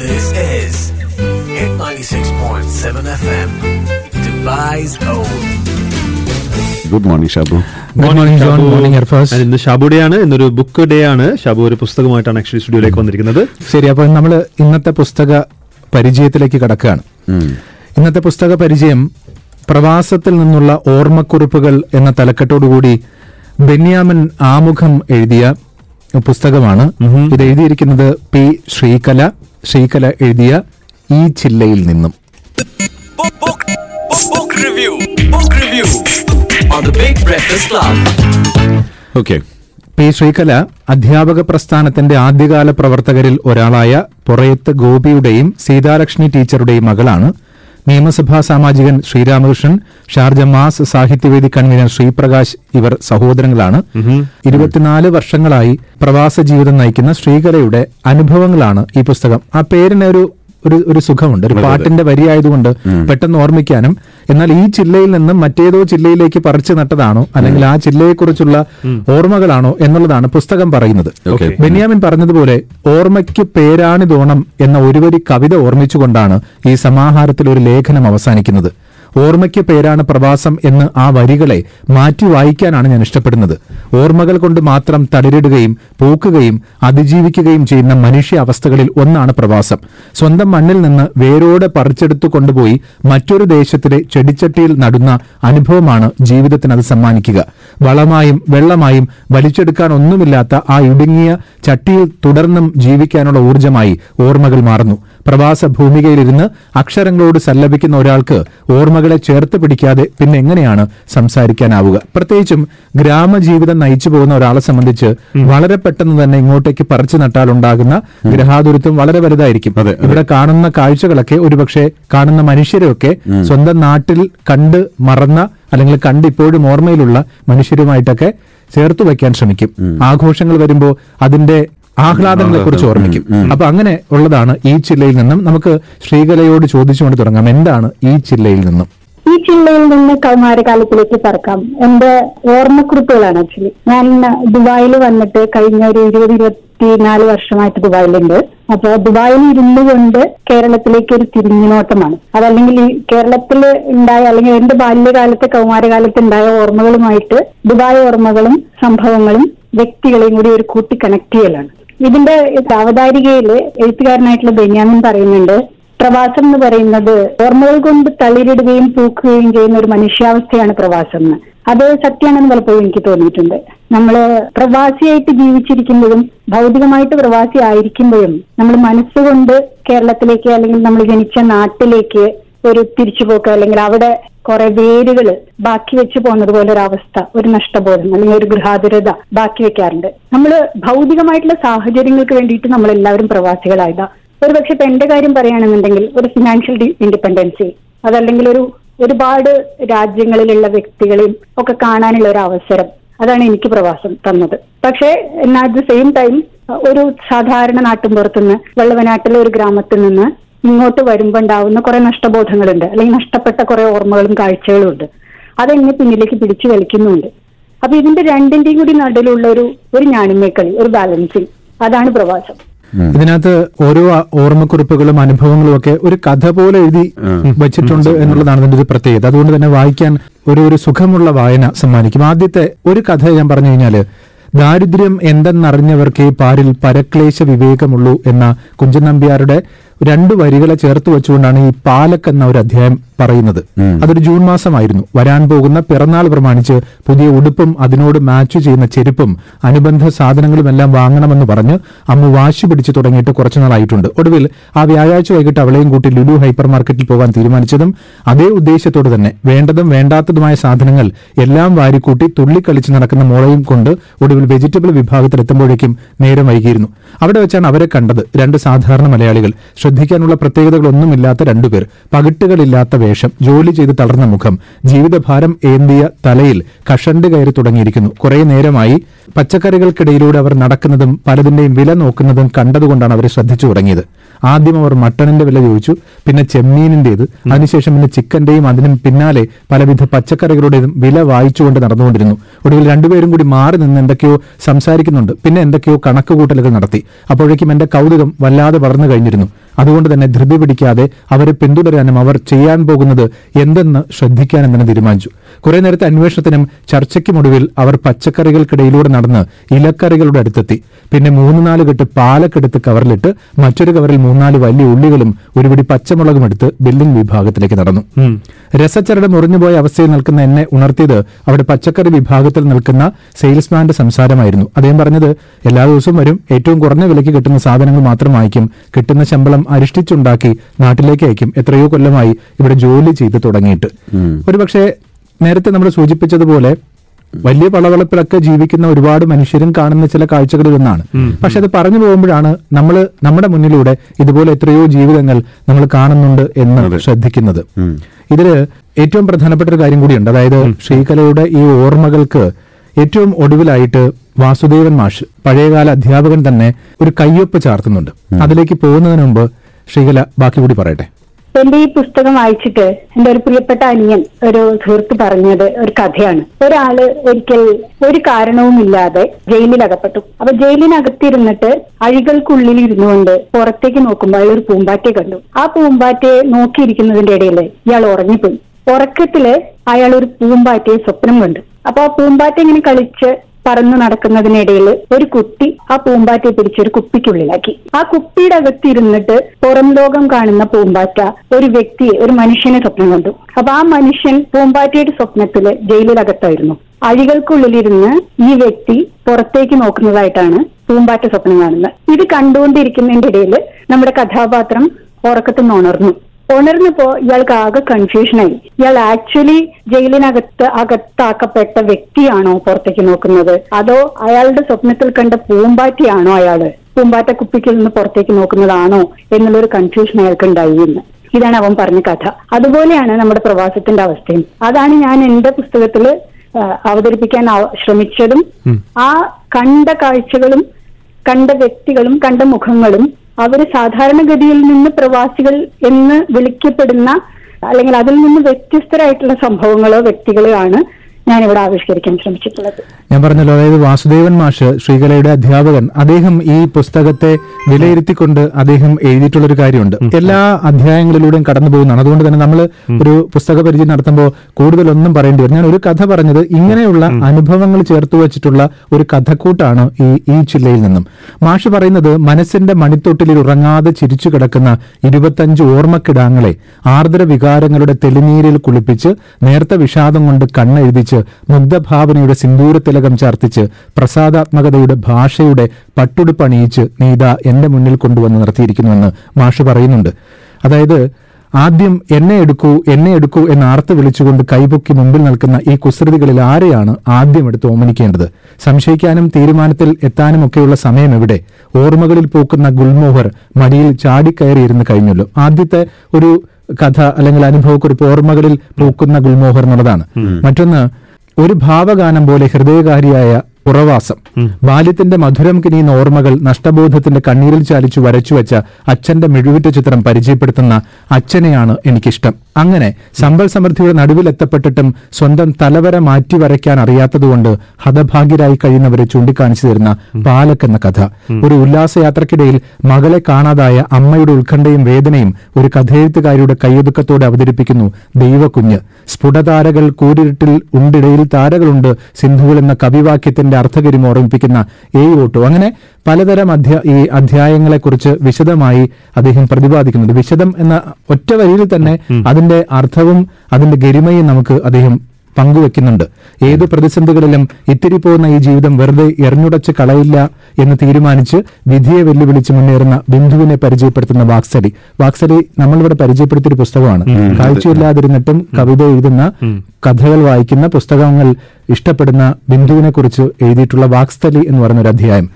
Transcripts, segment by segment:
This is Hit 96.7 FM, Dubai's own. Good morning Shabu Good morning, John. Morning. And ഇന്ന് Shabu day ആണ് ഇന്നൊരു book day ആണ്. ഷാബു ഒരു പുസ്തകമായിട്ടാണ് actually സ്റ്റുഡിയോയിലേക്ക് വന്നിരിക്കുന്നത്. ശരി അപ്പോൾ നമ്മൾ ഇന്നത്തെ പുസ്തക പരിചയത്തിലേക്ക് കടക്കുകയാണ്. ഇന്നത്തെ പുസ്തക പരിചയം പ്രവാസത്തിൽ നിന്നുള്ള ഓർമ്മക്കുറിപ്പുകൾ എന്ന തലക്കെട്ടോടുകൂടി ബെന്യാമൻ ആമുഖം എഴുതിയ പുസ്തകമാണ്. ഇത് എഴുതിയിരിക്കുന്നത് പി ശ്രീകല. ശ്രീകല എഴുതിയ ഈ ചില്ലയിൽ നിന്നും Book, book, book, book review. Book review on the Big Breakfast Club. Okay P Sreekala അധ്യാപക പ്രസ്ഥാനത്തിന്റെ ആദ്യകാല പ്രവർത്തകരിൽ ഒരാളായ പുറയത്ത് ഗോപിയുടെയും സീതാലക്ഷ്മി ടീച്ചറുടെയും മകളാണ് നിയമസഭാ സാമാജികൻ ശ്രീരാമകൃഷ്ണൻ ഷാർജ മാസ് സാഹിത്യവേദി കൺവീനർ ശ്രീപ്രകാശ് ഇവർ സഹോദരങ്ങളാണ്. ഇരുപത്തിനാല് വർഷങ്ങളായി പ്രവാസ ജീവിതം നയിക്കുന്ന ശ്രീകലയുടെ അനുഭവങ്ങളാണ് ഈ പുസ്തകം. ആ പേരിന് ഒരു ഒരു ഒരു സുഖമുണ്ട്. ഒരു പാട്ടിന്റെ വരിയായതുകൊണ്ട് പെട്ടെന്ന് ഓർമ്മിക്കാനും. എന്നാൽ ഈ ജില്ലയിൽ നിന്നും മറ്റേതോ ജില്ലയിലേക്ക് പറിച്ചു നട്ടതാണോ? അല്ലെങ്കിൽ ആ ജില്ലയെക്കുറിച്ചുള്ള ഓർമ്മകളാണോ എന്നുള്ളതാണ് പുസ്തകം പറയുന്നത്. ബെന്യാമിൻ പറഞ്ഞതുപോലെ ഓർമ്മയ്ക്ക് പേരാണിതോണം എന്ന ഒരുവരി കവിത ഓർമ്മിച്ചുകൊണ്ടാണ് ഈ സമാഹാരത്തിൽ ഒരു ലേഖനം അവസാനിക്കുന്നത്. ഓർമ്മയ്ക്ക് പേരാണ് പ്രവാസം എന്ന് ആ വരികളെ മാറ്റി വായിക്കാനാണ് ഞാൻ ഇഷ്ടപ്പെടുന്നത്. ഓർമ്മകൾ കൊണ്ട് മാത്രം തടിരിടുകയും പൂക്കുകയും അതിജീവിക്കുകയും ചെയ്യുന്ന മനുഷ്യ അവസ്ഥകളിൽ ഒന്നാണ് പ്രവാസം. സ്വന്തം മണ്ണിൽ നിന്ന് വേരോടെ പറിച്ചെടുത്തു കൊണ്ടുപോയി മറ്റൊരു ദേശത്തിലെ ചെടിച്ചട്ടിയിൽ നടുന്ന അനുഭവമാണ് ജീവിതത്തിന് അത് സമ്മാനിക്കുക. വളമായും വെള്ളമായും വലിച്ചെടുക്കാൻ ഒന്നുമില്ലാത്ത ആ ഇടുങ്ങിയ ചട്ടിയിൽ തുടർന്നും ജീവിക്കാനുള്ള ഊർജമായി ഓർമ്മകൾ മാറുന്നു. പ്രവാസ ഭൂമികയിലിരുന്ന് അക്ഷരങ്ങളോട് സല്ലപിക്കുന്ന ഒരാൾക്ക് ഓർമ്മകളെ ചേർത്ത് പിടിക്കാതെ പിന്നെ എങ്ങനെയാണ് സംസാരിക്കാനാവുക? പ്രത്യേകിച്ചും ഗ്രാമജീവിതം നയിച്ചു പോകുന്ന ഒരാളെ സംബന്ധിച്ച് വളരെ പെട്ടെന്ന് തന്നെ ഇങ്ങോട്ടേക്ക് പറിച്ചു നട്ടാൽ ഉണ്ടാകുന്ന ഗ്രഹാതുരത്വം വളരെ വലുതായിരിക്കും. ഇവിടെ കാണുന്ന കാഴ്ചകളൊക്കെ ഒരുപക്ഷെ കാണുന്ന മനുഷ്യരെയൊക്കെ സ്വന്തം നാട്ടിൽ കണ്ട് മറന്ന അല്ലെങ്കിൽ കണ്ട് ഇപ്പോഴും ഓർമ്മയിലുള്ള മനുഷ്യരുമായിട്ടൊക്കെ ചേർത്ത് വയ്ക്കാൻ ശ്രമിക്കും. ആഘോഷങ്ങൾ വരുമ്പോൾ അതിന്റെ ആഹ്ലാദങ്ങളെ കുറിച്ച് ഓർമ്മിക്കും. അപ്പൊ അങ്ങനെ ഉള്ളതാണ് ഈ ചില്ലയിൽ നിന്നും നമുക്ക് ശ്രീകലയോട് ചോദിച്ചുകൊണ്ട് തുടങ്ങാം. എന്താണ് ഈ ചില്ലയിൽ നിന്നും? ഈ ചില്ലയിൽ നിന്ന് കൗമാരകാലത്തിലേക്ക് പറക്കാം. എന്റെ ഓർമ്മക്കുറിപ്പുകളാണ് ആക്ച്വലി ഞാൻ ദുബായിൽ വന്നിട്ട് കഴിഞ്ഞ ഒരു ഇരുപത് ഇരുപത്തിനാല് വർഷമായിട്ട് ദുബായിലുണ്ട്. അപ്പൊ ദുബായിൽ ഇരുന്നു കൊണ്ട് കേരളത്തിലേക്ക് ഒരു തിരിഞ്ഞുനോട്ടമാണ്. അതല്ലെങ്കിൽ ഈ കേരളത്തിൽ ഉണ്ടായ അല്ലെങ്കിൽ എന്റെ ബാല്യകാലത്തെ കൗമാരകാലത്ത് ഉണ്ടായ ഓർമ്മകളുമായിട്ട് ദുബായ് ഓർമ്മകളും സംഭവങ്ങളും വ്യക്തികളെയും കൂടി ഒരു കൂട്ടി കണക്ട് ചെയ്യലാണ്. ഇതിന്റെ അവതാരികയിൽ എഴുത്തുകാരനായിട്ടുള്ള ബെന്യാമിൻ പറയുന്നുണ്ട് പ്രവാസം എന്ന് പറയുന്നത് ഓർമ്മകൾ കൊണ്ട് തളിരിടുകയും പൂക്കുകയും ചെയ്യുന്ന ഒരു മനുഷ്യാവസ്ഥയാണ് പ്രവാസം എന്ന്. അത് സത്യമാണെന്ന് പലപ്പോഴും എനിക്ക് തോന്നിയിട്ടുണ്ട്. നമ്മൾ പ്രവാസിയായിട്ട് ജീവിച്ചിരിക്കുമ്പോഴും ഭൗതികമായിട്ട് പ്രവാസി ആയിരിക്കുമ്പോഴും നമ്മൾ മനസ്സുകൊണ്ട് കേരളത്തിലേക്ക് അല്ലെങ്കിൽ നമ്മൾ ജനിച്ച നാട്ടിലേക്ക് ഒരു തിരിച്ചുപോക്ക് അല്ലെങ്കിൽ അവിടെ കുറെ വേരുകൾ ബാക്കി വെച്ച് പോകുന്നത് പോലെ ഒരു അവസ്ഥ ഒരു നഷ്ടബോധം അല്ലെങ്കിൽ ഒരു ഗൃഹാതുരത ബാക്കി വെക്കാറുണ്ട്. നമ്മൾ ഭൗതികമായിട്ടുള്ള സാഹചര്യങ്ങൾക്ക് വേണ്ടിയിട്ട് നമ്മൾ എല്ലാവരും പ്രവാസികളായതാ. ഒരു പക്ഷെ ഇപ്പൊ എന്റെ കാര്യം പറയുകയാണെന്നുണ്ടെങ്കിൽ ഒരു ഫിനാൻഷ്യൽ ഇൻഡിപെൻഡൻസി അതല്ലെങ്കിൽ ഒരു ഒരുപാട് രാജ്യങ്ങളിലുള്ള വ്യക്തികളെയും ഒക്കെ കാണാനുള്ള ഒരു അവസരം അതാണ് എനിക്ക് പ്രവാസം തന്നത്. പക്ഷേ എന്നാൽ അറ്റ് ദ സെയിം ടൈം ഒരു സാധാരണ നാട്ടിൻപുറത്തുനിന്ന് വെള്ളവനാട്ടിലെ ഒരു ഗ്രാമത്തിൽ നിന്ന് ഇങ്ങോട്ട് വരുമ്പോൾ ഉണ്ടാവുന്ന കുറെ നഷ്ടബോധങ്ങളുണ്ട്. അല്ലെങ്കിൽ നഷ്ടപ്പെട്ട കുറെ ഓർമ്മകളും കാഴ്ചകളും ഉണ്ട്. അതെന്നെ പിന്നിലേക്ക് പിടിച്ചു വലിക്കുന്നുണ്ട്. അപ്പൊ ഇതിന്റെ രണ്ടിന്റെയും കൂടി നടുവിലുള്ള ഒരു ഒരു ഞാണിമേക്കളി ഒരു ബാലൻസിങ് അതാണ് പ്രവാസം. ഇതിനകത്ത് ഓരോ ഓർമ്മക്കുറിപ്പുകളും അനുഭവങ്ങളും ഒക്കെ ഒരു കഥ പോലെ എഴുതി വെച്ചിട്ടുണ്ട് എന്നുള്ളതാണ് ഇതിന്റെ ഒരു പ്രത്യേകത. അതുകൊണ്ട് തന്നെ വായിക്കാൻ ഒരു ഒരു സുഖമുള്ള വായന സമ്മാനിക്കും. ആദ്യത്തെ ഒരു കഥ ഞാൻ പറഞ്ഞു കഴിഞ്ഞാൽ ദാരിദ്ര്യം എന്തെന്നറിഞ്ഞവർക്ക് പാരിൽ പരക്ലേശ വിവേകമുള്ളൂ എന്ന കുഞ്ചൻ നമ്പ്യാരുടെ രണ്ടു വരികളെ ചേർത്ത് വെച്ചുകൊണ്ടാണ് ഈ പാലക്ക് എന്ന ഒരു അധ്യായം പറയുന്നത്. അതൊരു ജൂൺ മാസമായിരുന്നു. വരാൻ പോകുന്ന പിറന്നാൾ പ്രമാണിച്ച് പുതിയ ഉടുപ്പും അതിനോട് മാച്ച് ചെയ്യുന്ന ചെരുപ്പും അനുബന്ധ സാധനങ്ങളും എല്ലാം വാങ്ങണമെന്ന് പറഞ്ഞ് അമ്മ വാശി പിടിച്ചു തുടങ്ങിയിട്ട് കുറച്ചു നാളായിട്ടുണ്ട്. ഒടുവിൽ ആ വ്യാഴാഴ്ച വൈകിട്ട് അവളെയും കൂട്ടി ലുലു ഹൈപ്പർ മാർക്കറ്റിൽ പോകാൻ തീരുമാനിച്ചതും അതേ ഉദ്ദേശത്തോട് തന്നെ വേണ്ടതും വേണ്ടാത്തതുമായ സാധനങ്ങൾ എല്ലാം വാരിക്കൂട്ടി തുള്ളിക്കളിച്ച് നടക്കുന്ന മോളയും കൊണ്ട് ഒടുവിൽ വെജിറ്റബിൾ വിഭാഗത്തിൽ എത്തുമ്പോഴേക്കും നേരം വൈകിയിരുന്നു. അവിടെ വെച്ചാണ് അവരെ കണ്ടത്. രണ്ട് സാധാരണ മലയാളികൾ. ശ്രദ്ധിക്കാനുള്ള പ്രത്യേകതകളൊന്നുമില്ലാത്ത രണ്ടുപേർ പകിട്ടുകളില്ലാത്ത വേഷം. ജോലി ചെയ്ത് തളർന്ന മുഖം. ജീവിതഭാരം ഏന്തിയ തലയിൽ കഷണ്ട് കയറി തുടങ്ങിയിരിക്കുന്നു. കുറെ നേരമായി പച്ചക്കറികൾക്കിടയിലൂടെ അവർ നടക്കുന്നതും പലതിന്റെയും വില നോക്കുന്നതും കണ്ടതുകൊണ്ടാണ് അവരെ ശ്രദ്ധിച്ചു തുടങ്ങിയത്. ആദ്യം അവർ മട്ടണിന്റെ വില ചോദിച്ചു പിന്നെ ചെമ്മീനിന്റേത് അതിനുശേഷം പിന്നെ ചിക്കന്റെയും അതിനും പിന്നാലെ പലവിധ പച്ചക്കറികളുടെയും വില വായിച്ചുകൊണ്ട് നടന്നുകൊണ്ടിരുന്നു. ഒടുവിൽ രണ്ടുപേരും കൂടി മാറി നിന്ന് എന്തൊക്കെയോ സംസാരിക്കുന്നുണ്ട്. പിന്നെ എന്തൊക്കെയോ കണക്കുകൂട്ടലുകൾ നടത്തി. അപ്പോഴേക്കും എന്റെ കൗതുകം വല്ലാതെ വളർന്നു കഴിഞ്ഞിരുന്നു. അതുകൊണ്ട് തന്നെ ധൃതി പിടിക്കാതെ അവരെ പിന്തുടരാനും അവർ ചെയ്യാൻ പോകുന്നത് എന്തെന്ന് ശ്രദ്ധിക്കാനും തന്നെ തീരുമാനിച്ചു. കുറെ നേരത്തെ അന്വേഷണത്തിനും ചർച്ചയ്ക്കുമൊടുവിൽ അവർ പച്ചക്കറികൾക്കിടയിലൂടെ നടന്ന് ഇലക്കറികളുടെ അടുത്തെത്തി. പിന്നെ മൂന്ന് നാല് കെട്ട് പാലക്കെടുത്ത് കവറിലിട്ട് മറ്റൊരു കവറിൽ മൂന്നാൽ വലിയ ഉള്ളികളും ഒരു പിടി പച്ചമുളകും എടുത്ത് ബില്ലിംഗ് വിഭാഗത്തിലേക്ക് നടന്നു. രസച്ചരട് മുറിഞ്ഞുപോയ അവസ്ഥയിൽ നിൽക്കുന്ന എന്നെ ഉണർത്തിയത് അവിടെ പച്ചക്കറി വിഭാഗത്തിൽ നിൽക്കുന്ന സെയിൽസ്മാന്റെ സംസാരമായിരുന്നു. അദ്ദേഹം പറഞ്ഞത് എല്ലാ ദിവസവും വരും. ഏറ്റവും കുറഞ്ഞ വിലയ്ക്ക് കിട്ടുന്ന സാധനങ്ങൾ മാത്രം വായിക്കും കിട്ടുന്ന ശമ്പളം അരിഷ്ടിച്ചുണ്ടാക്കി നാട്ടിലേക്ക് അയക്കും എത്രയോ കൊല്ലമായി ഇവിടെ ജോലി ചെയ്ത് തുടങ്ങിയിട്ട്. ഒരുപക്ഷെ നേരത്തെ നമ്മൾ സൂചിപ്പിച്ചതുപോലെ വലിയ പളവളപ്പിലൊക്കെ ജീവിക്കുന്ന ഒരുപാട് മനുഷ്യരും കാണുന്ന ചില കാഴ്ചകളിൽ ഒന്നാണ് പക്ഷെ അത് പറഞ്ഞു പോകുമ്പോഴാണ് നമ്മൾ നമ്മുടെ മുന്നിലൂടെ ഇതുപോലെ എത്രയോ ജീവിതങ്ങൾ നമ്മൾ കാണുന്നുണ്ട് എന്ന് ശ്രദ്ധിക്കുന്നത്. ഇതിൽ ഏറ്റവും പ്രധാനപ്പെട്ട ഒരു കാര്യം കൂടിയുണ്ട്. അതായത് ശ്രീകലയുടെ ഈ ഓർമ്മകൾക്ക് ഏറ്റവും ഒടുവിലായിട്ട് വാസുദേവൻ മാഷ് പഴയകാല അധ്യാപകൻ തന്നെ ഒരു കയ്യൊപ്പ് ചാർത്തുന്നുണ്ട്. അതിലേക്ക് പോകുന്നതിന് മുമ്പ് ശ്രീകല ബാക്കി കൂടി പറയട്ടെ. എന്റെ ഈ പുസ്തകം വായിച്ചിട്ട് എന്റെ ഒരു പ്രിയപ്പെട്ട അനിയൻ ഒരു സുഹൃത്ത് പറഞ്ഞത് ഒരു കഥയാണ്. ഒരാൾ ഒരിക്കൽ ഒരു കാരണവുമില്ലാതെ ജയിലിൽ അകപ്പെട്ടു അപ്പൊ ജയിലിനകത്തിരുന്നിട്ട് അഴികൾക്കുള്ളിൽ ഇരുന്നുകൊണ്ട് പുറത്തേക്ക് നോക്കുമ്പോൾ അയാൾ ഒരു പൂമ്പാറ്റയെ കണ്ടു. ആ പൂമ്പാറ്റയെ നോക്കിയിരിക്കുന്നതിന്റെ ഇടയിൽ ഇയാൾ ഉറങ്ങിപ്പോയി. ഉറക്കത്തിൽ അയാൾ ഒരു പൂമ്പാറ്റയെ സ്വപ്നം കണ്ടു. അപ്പൊ ആ പൂമ്പാറ്റ ഇങ്ങനെ കളിച്ച് പറന്നു നടക്കുന്നതിനിടയിൽ ഒരു കുട്ടി ആ പൂമ്പാറ്റയെ പിടിച്ചൊരു കുപ്പിക്കുള്ളിലാക്കി. ആ കുപ്പിയുടെ അകത്തിരുന്നിട്ട് പുറം ലോകം കാണുന്ന പൂമ്പാറ്റ ഒരു വ്യക്തിയെ ഒരു മനുഷ്യനെ സ്വപ്നം കണ്ടു. അപ്പൊ ആ മനുഷ്യൻ പൂമ്പാറ്റയുടെ സ്വപ്നത്തിൽ ജയിലിലകത്തായിരുന്നു. അഴികൾക്കുള്ളിലിരുന്ന് ഈ വ്യക്തി പുറത്തേക്ക് നോക്കുന്നതായിട്ടാണ് പൂമ്പാറ്റ സ്വപ്നം കാണുന്നത്. ഇത് കണ്ടുകൊണ്ടിരിക്കുന്നതിന്റെ ഇടയിൽ നമ്മുടെ കഥാപാത്രം ഉറക്കത്തിൽ നിന്ന് ഉണർന്നു. ഉണർന്നപ്പോ ഇയാൾക്ക് ആകെ കൺഫ്യൂഷനായി ഇയാൾ ആക്ച്വലി ജയിലിനകത്ത് അകത്താക്കപ്പെട്ട വ്യക്തിയാണോ പുറത്തേക്ക് നോക്കുന്നത്? അതോ അയാളുടെ സ്വപ്നത്തിൽ കണ്ട പൂമ്പാറ്റയാണോ അയാൾ? പൂമ്പാറ്റ കുപ്പിക്കിൽ നിന്ന് പുറത്തേക്ക് നോക്കുന്നതാണോ എന്നുള്ളൊരു കൺഫ്യൂഷൻ അയാൾക്ക് ഉണ്ടായി എന്ന് ഇതാണ് അവൻ പറഞ്ഞ കഥ. അതുപോലെയാണ് നമ്മുടെ പ്രവാസത്തിന്റെ അവസ്ഥയും. അതാണ് ഞാൻ എന്റെ പുസ്തകത്തിൽ അവതരിപ്പിക്കാൻ ശ്രമിച്ചതും ആ കണ്ട കാഴ്ചകളും കണ്ട വ്യക്തികളും കണ്ട മുഖങ്ങളും അവർ സാധാരണഗതിയിൽ നിന്ന് പ്രവാസികൾ എന്ന് വിളിക്കപ്പെടുന്ന അല്ലെങ്കിൽ അതിൽ നിന്ന് വ്യത്യസ്തരായിട്ടുള്ള സംഭവങ്ങളോ വ്യക്തികളോ ആണ്. ഞാനിവിടെ ആവിഷ്കരിക്കാൻ ശ്രമിച്ചിട്ടുള്ളത്. ഞാൻ പറഞ്ഞല്ലോ അതായത് വാസുദേവൻ മാഷ് ശ്രീകലയുടെ അധ്യാപകൻ അദ്ദേഹം ഈ പുസ്തകത്തെ വിലയിരുത്തിക്കൊണ്ട് അദ്ദേഹം എഴുതിയിട്ടുള്ള ഒരു കാര്യമുണ്ട് എല്ലാ അധ്യായങ്ങളിലൂടെയും കടന്നു പോകുന്നതാണ്. അതുകൊണ്ട് തന്നെ നമ്മൾ ഒരു പുസ്തക പരിചയം നടത്തുമ്പോൾ കൂടുതലൊന്നും പറയേണ്ടി വരും ഞാൻ ഒരു കഥ പറഞ്ഞത് ഇങ്ങനെയുള്ള അനുഭവങ്ങൾ ചേർത്ത് വെച്ചിട്ടുള്ള ഒരു കഥക്കൂട്ടാണ് ഈ ഈ ചില്ലയിൽ നിന്നും. മാഷ് പറയുന്നത് മനസ്സിന്റെ മണിത്തൊട്ടിലിൽ ഉറങ്ങാതെ ചിരിച്ചു കിടക്കുന്ന ഇരുപത്തഞ്ച് ഓർമ്മക്കിടാങ്ങളെ ആർദ്ര വികാരങ്ങളുടെ തെളിനീരിൽ കുളിപ്പിച്ച് നേർത്ത വിഷാദം കൊണ്ട് കണ്ണെഴുതിച്ച് മുഗ്ധഭാവനയുടെ സിന്ദൂരത്തിലകം ചർത്തിച്ച് പ്രസാദാത്മകതയുടെ ഭാഷയുടെ പട്ടുടുപ്പണിയിച്ച് നീത എന്റെ മുന്നിൽ കൊണ്ടുവന്ന് നിർത്തിയിരിക്കുന്നുവെന്ന് മാഷ് പറയുന്നുണ്ട്. അതായത് ആദ്യം എന്നെ എടുക്കൂ എന്നെ എടുക്കൂ എന്ന് ആർത്ത് വിളിച്ചുകൊണ്ട് കൈപൊക്കി മുമ്പിൽ നിൽക്കുന്ന ഈ കുസൃതികളിൽ ആരെയാണ് ആദ്യം എടുത്ത് ഓമനിക്കേണ്ടത്? സംശയിക്കാനും തീരുമാനത്തിൽ എത്താനും ഒക്കെയുള്ള സമയം എവിടെ? ഓർമ്മകളിൽ പൂക്കുന്ന ഗുൽമോഹർ മടിയിൽ ചാടിക്കയറിയിരുന്ന് കഴിഞ്ഞല്ലോ. ആദ്യത്തെ ഒരു കഥ അല്ലെങ്കിൽ അനുഭവക്കുറിപ്പ് ഓർമ്മകളിൽ പൂക്കുന്ന ഗുൽമോഹർ എന്നുള്ളതാണ്. മറ്റൊന്ന് ഒരു ഭാവഗാനം പോലെ ഹൃദയകാരിയായ ഉറവാസം ബാല്യത്തിന്റെ മധുരം കിനിയുന്ന ഓർമ്മകൾ നഷ്ടബോധത്തിന്റെ കണ്ണീരിൽ ചാലിച്ചു വരച്ചുവെച്ച അച്ഛന്റെ മിഴിവിറ്റ ചിത്രം പരിചയപ്പെടുത്തുന്ന അച്ഛനെയാണ് എനിക്കിഷ്ടം. അങ്ങനെ സമ്പൽ സമൃദ്ധിയുടെ നടുവിലെത്തപ്പെട്ടിട്ടും സ്വന്തം തലവര മാറ്റി വരയ്ക്കാൻ അറിയാത്തതുകൊണ്ട് ഹതഭാഗ്യരായി കഴിയുന്നവരെ ചൂണ്ടിക്കാണിച്ചു തരുന്ന പാലക് എന്ന കഥ. ഒരു ഉല്ലാസയാത്രക്കിടയിൽ മകളെ കാണാതായ അമ്മയുടെ ഉത്കണ്ഠയും വേദനയും ഒരു കഥയെഴുത്തുകാരിയുടെ കയ്യൊതുക്കത്തോടെ അവതരിപ്പിക്കുന്നു ദൈവകുഞ്ഞ് സ്ഫുടതാരകൾ കൂരിരുട്ടിൽ ഉണ്ടിടയിൽ താരകളുണ്ട്. സിന്ധുവിൽ എന്ന കവിവാക്യത്തിന്റെ അർത്ഥകരിമ ഓർമ്മിപ്പിക്കുന്ന ഏഴ് ഓട്ടു അങ്ങനെ പലതരം അധ്യാ ഈ അധ്യായങ്ങളെക്കുറിച്ച് വിശദമായി അദ്ദേഹം പ്രതിപാദിക്കുന്നുണ്ട്. വിശദം എന്ന ഒറ്റ വരിയിൽ തന്നെ അതിന്റെ അർത്ഥവും അതിന്റെ ഗരിമയും നമുക്ക് അദ്ദേഹം പങ്കുവെക്കുന്നുണ്ട്. ഏത് പ്രതിസന്ധികളിലും ഇത്തിരി പോകുന്ന ഈ ജീവിതം വെറുതെ എറിഞ്ഞുടച്ച് കളയില്ല എന്ന് തീരുമാനിച്ച് വിധിയെ വെല്ലുവിളിച്ച് മുന്നേറുന്ന ബിന്ദുവിനെ പരിചയപ്പെടുത്തുന്ന വാക്സലി. വാക്സലി നമ്മളിവിടെ പരിചയപ്പെടുത്തിയൊരു പുസ്തകമാണ്. കാഴ്ചയില്ലാതിരുന്നിട്ടും കവിത എഴുതുന്ന കഥകൾ വായിക്കുന്ന പുസ്തകങ്ങൾ ഇഷ്ടപ്പെടുന്ന ബിന്ദുവിനെ കുറിച്ച് എഴുതിയിട്ടുള്ള വാക്സ്തലി എന്ന് പറയുന്ന ഒരു അധ്യായം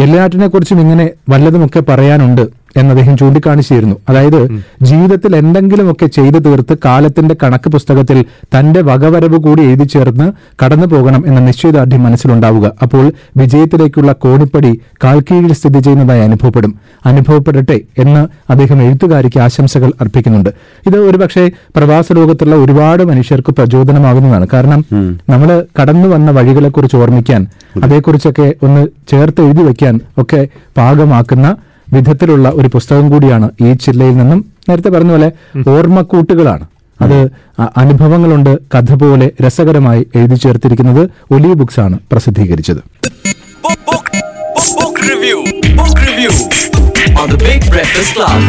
എല്ലാറ്റിനെ കുറിച്ചും ഇങ്ങനെ വല്ലതുമൊക്കെ പറയാനുണ്ട്. എന്ന് അദ്ദേഹം ചൂണ്ടിക്കാണിച്ചിരുന്നു. അതായത് ജീവിതത്തിൽ എന്തെങ്കിലുമൊക്കെ ചെയ്തു തീർത്ത് കാലത്തിന്റെ കണക്ക് പുസ്തകത്തിൽ തന്റെ വകവരവ് കൂടി എഴുതി ചേർന്ന് കടന്നു പോകണം എന്ന നിശ്ചയദാർഢ്യം മനസ്സിലുണ്ടാവുക. അപ്പോൾ വിജയത്തിലേക്കുള്ള കോണിപ്പടി കാൽക്കീഴിൽ സ്ഥിതി ചെയ്യുന്നതായി അനുഭവപ്പെടും. അനുഭവപ്പെടട്ടെ എന്ന് അദ്ദേഹം എഴുത്തുകാരിക്ക് ആശംസകൾ അർപ്പിക്കുന്നുണ്ട്. ഇത് ഒരുപക്ഷെ പ്രവാസ ലോകത്തുള്ള ഒരുപാട് മനുഷ്യർക്ക് പ്രചോദനമാകുന്നതാണ്. കാരണം നമ്മൾ കടന്നു വന്ന വഴികളെക്കുറിച്ച് ഓർമ്മിക്കാൻ അതേക്കുറിച്ചൊക്കെ ഒന്ന് ചേർത്ത് എഴുതി വയ്ക്കാൻ ഒക്കെ പാകമാക്കുന്ന വിധത്തിലുള്ള ഒരു പുസ്തകം കൂടിയാണ് ഈ ചില്ലയിൽ നിന്നും നേരത്തെ പറഞ്ഞ പോലെ ഓർമ്മക്കൂട്ടുകളാണ് അത് അനുഭവങ്ങളുണ്ട് കഥ പോലെ രസകരമായി എഴുതി ചേർത്തിരിക്കുന്നത് ഒലി ബുക്സ് ആണ് പ്രസിദ്ധീകരിച്ചത് Book, book, book, book review. Book review on the Big Breakfast Club.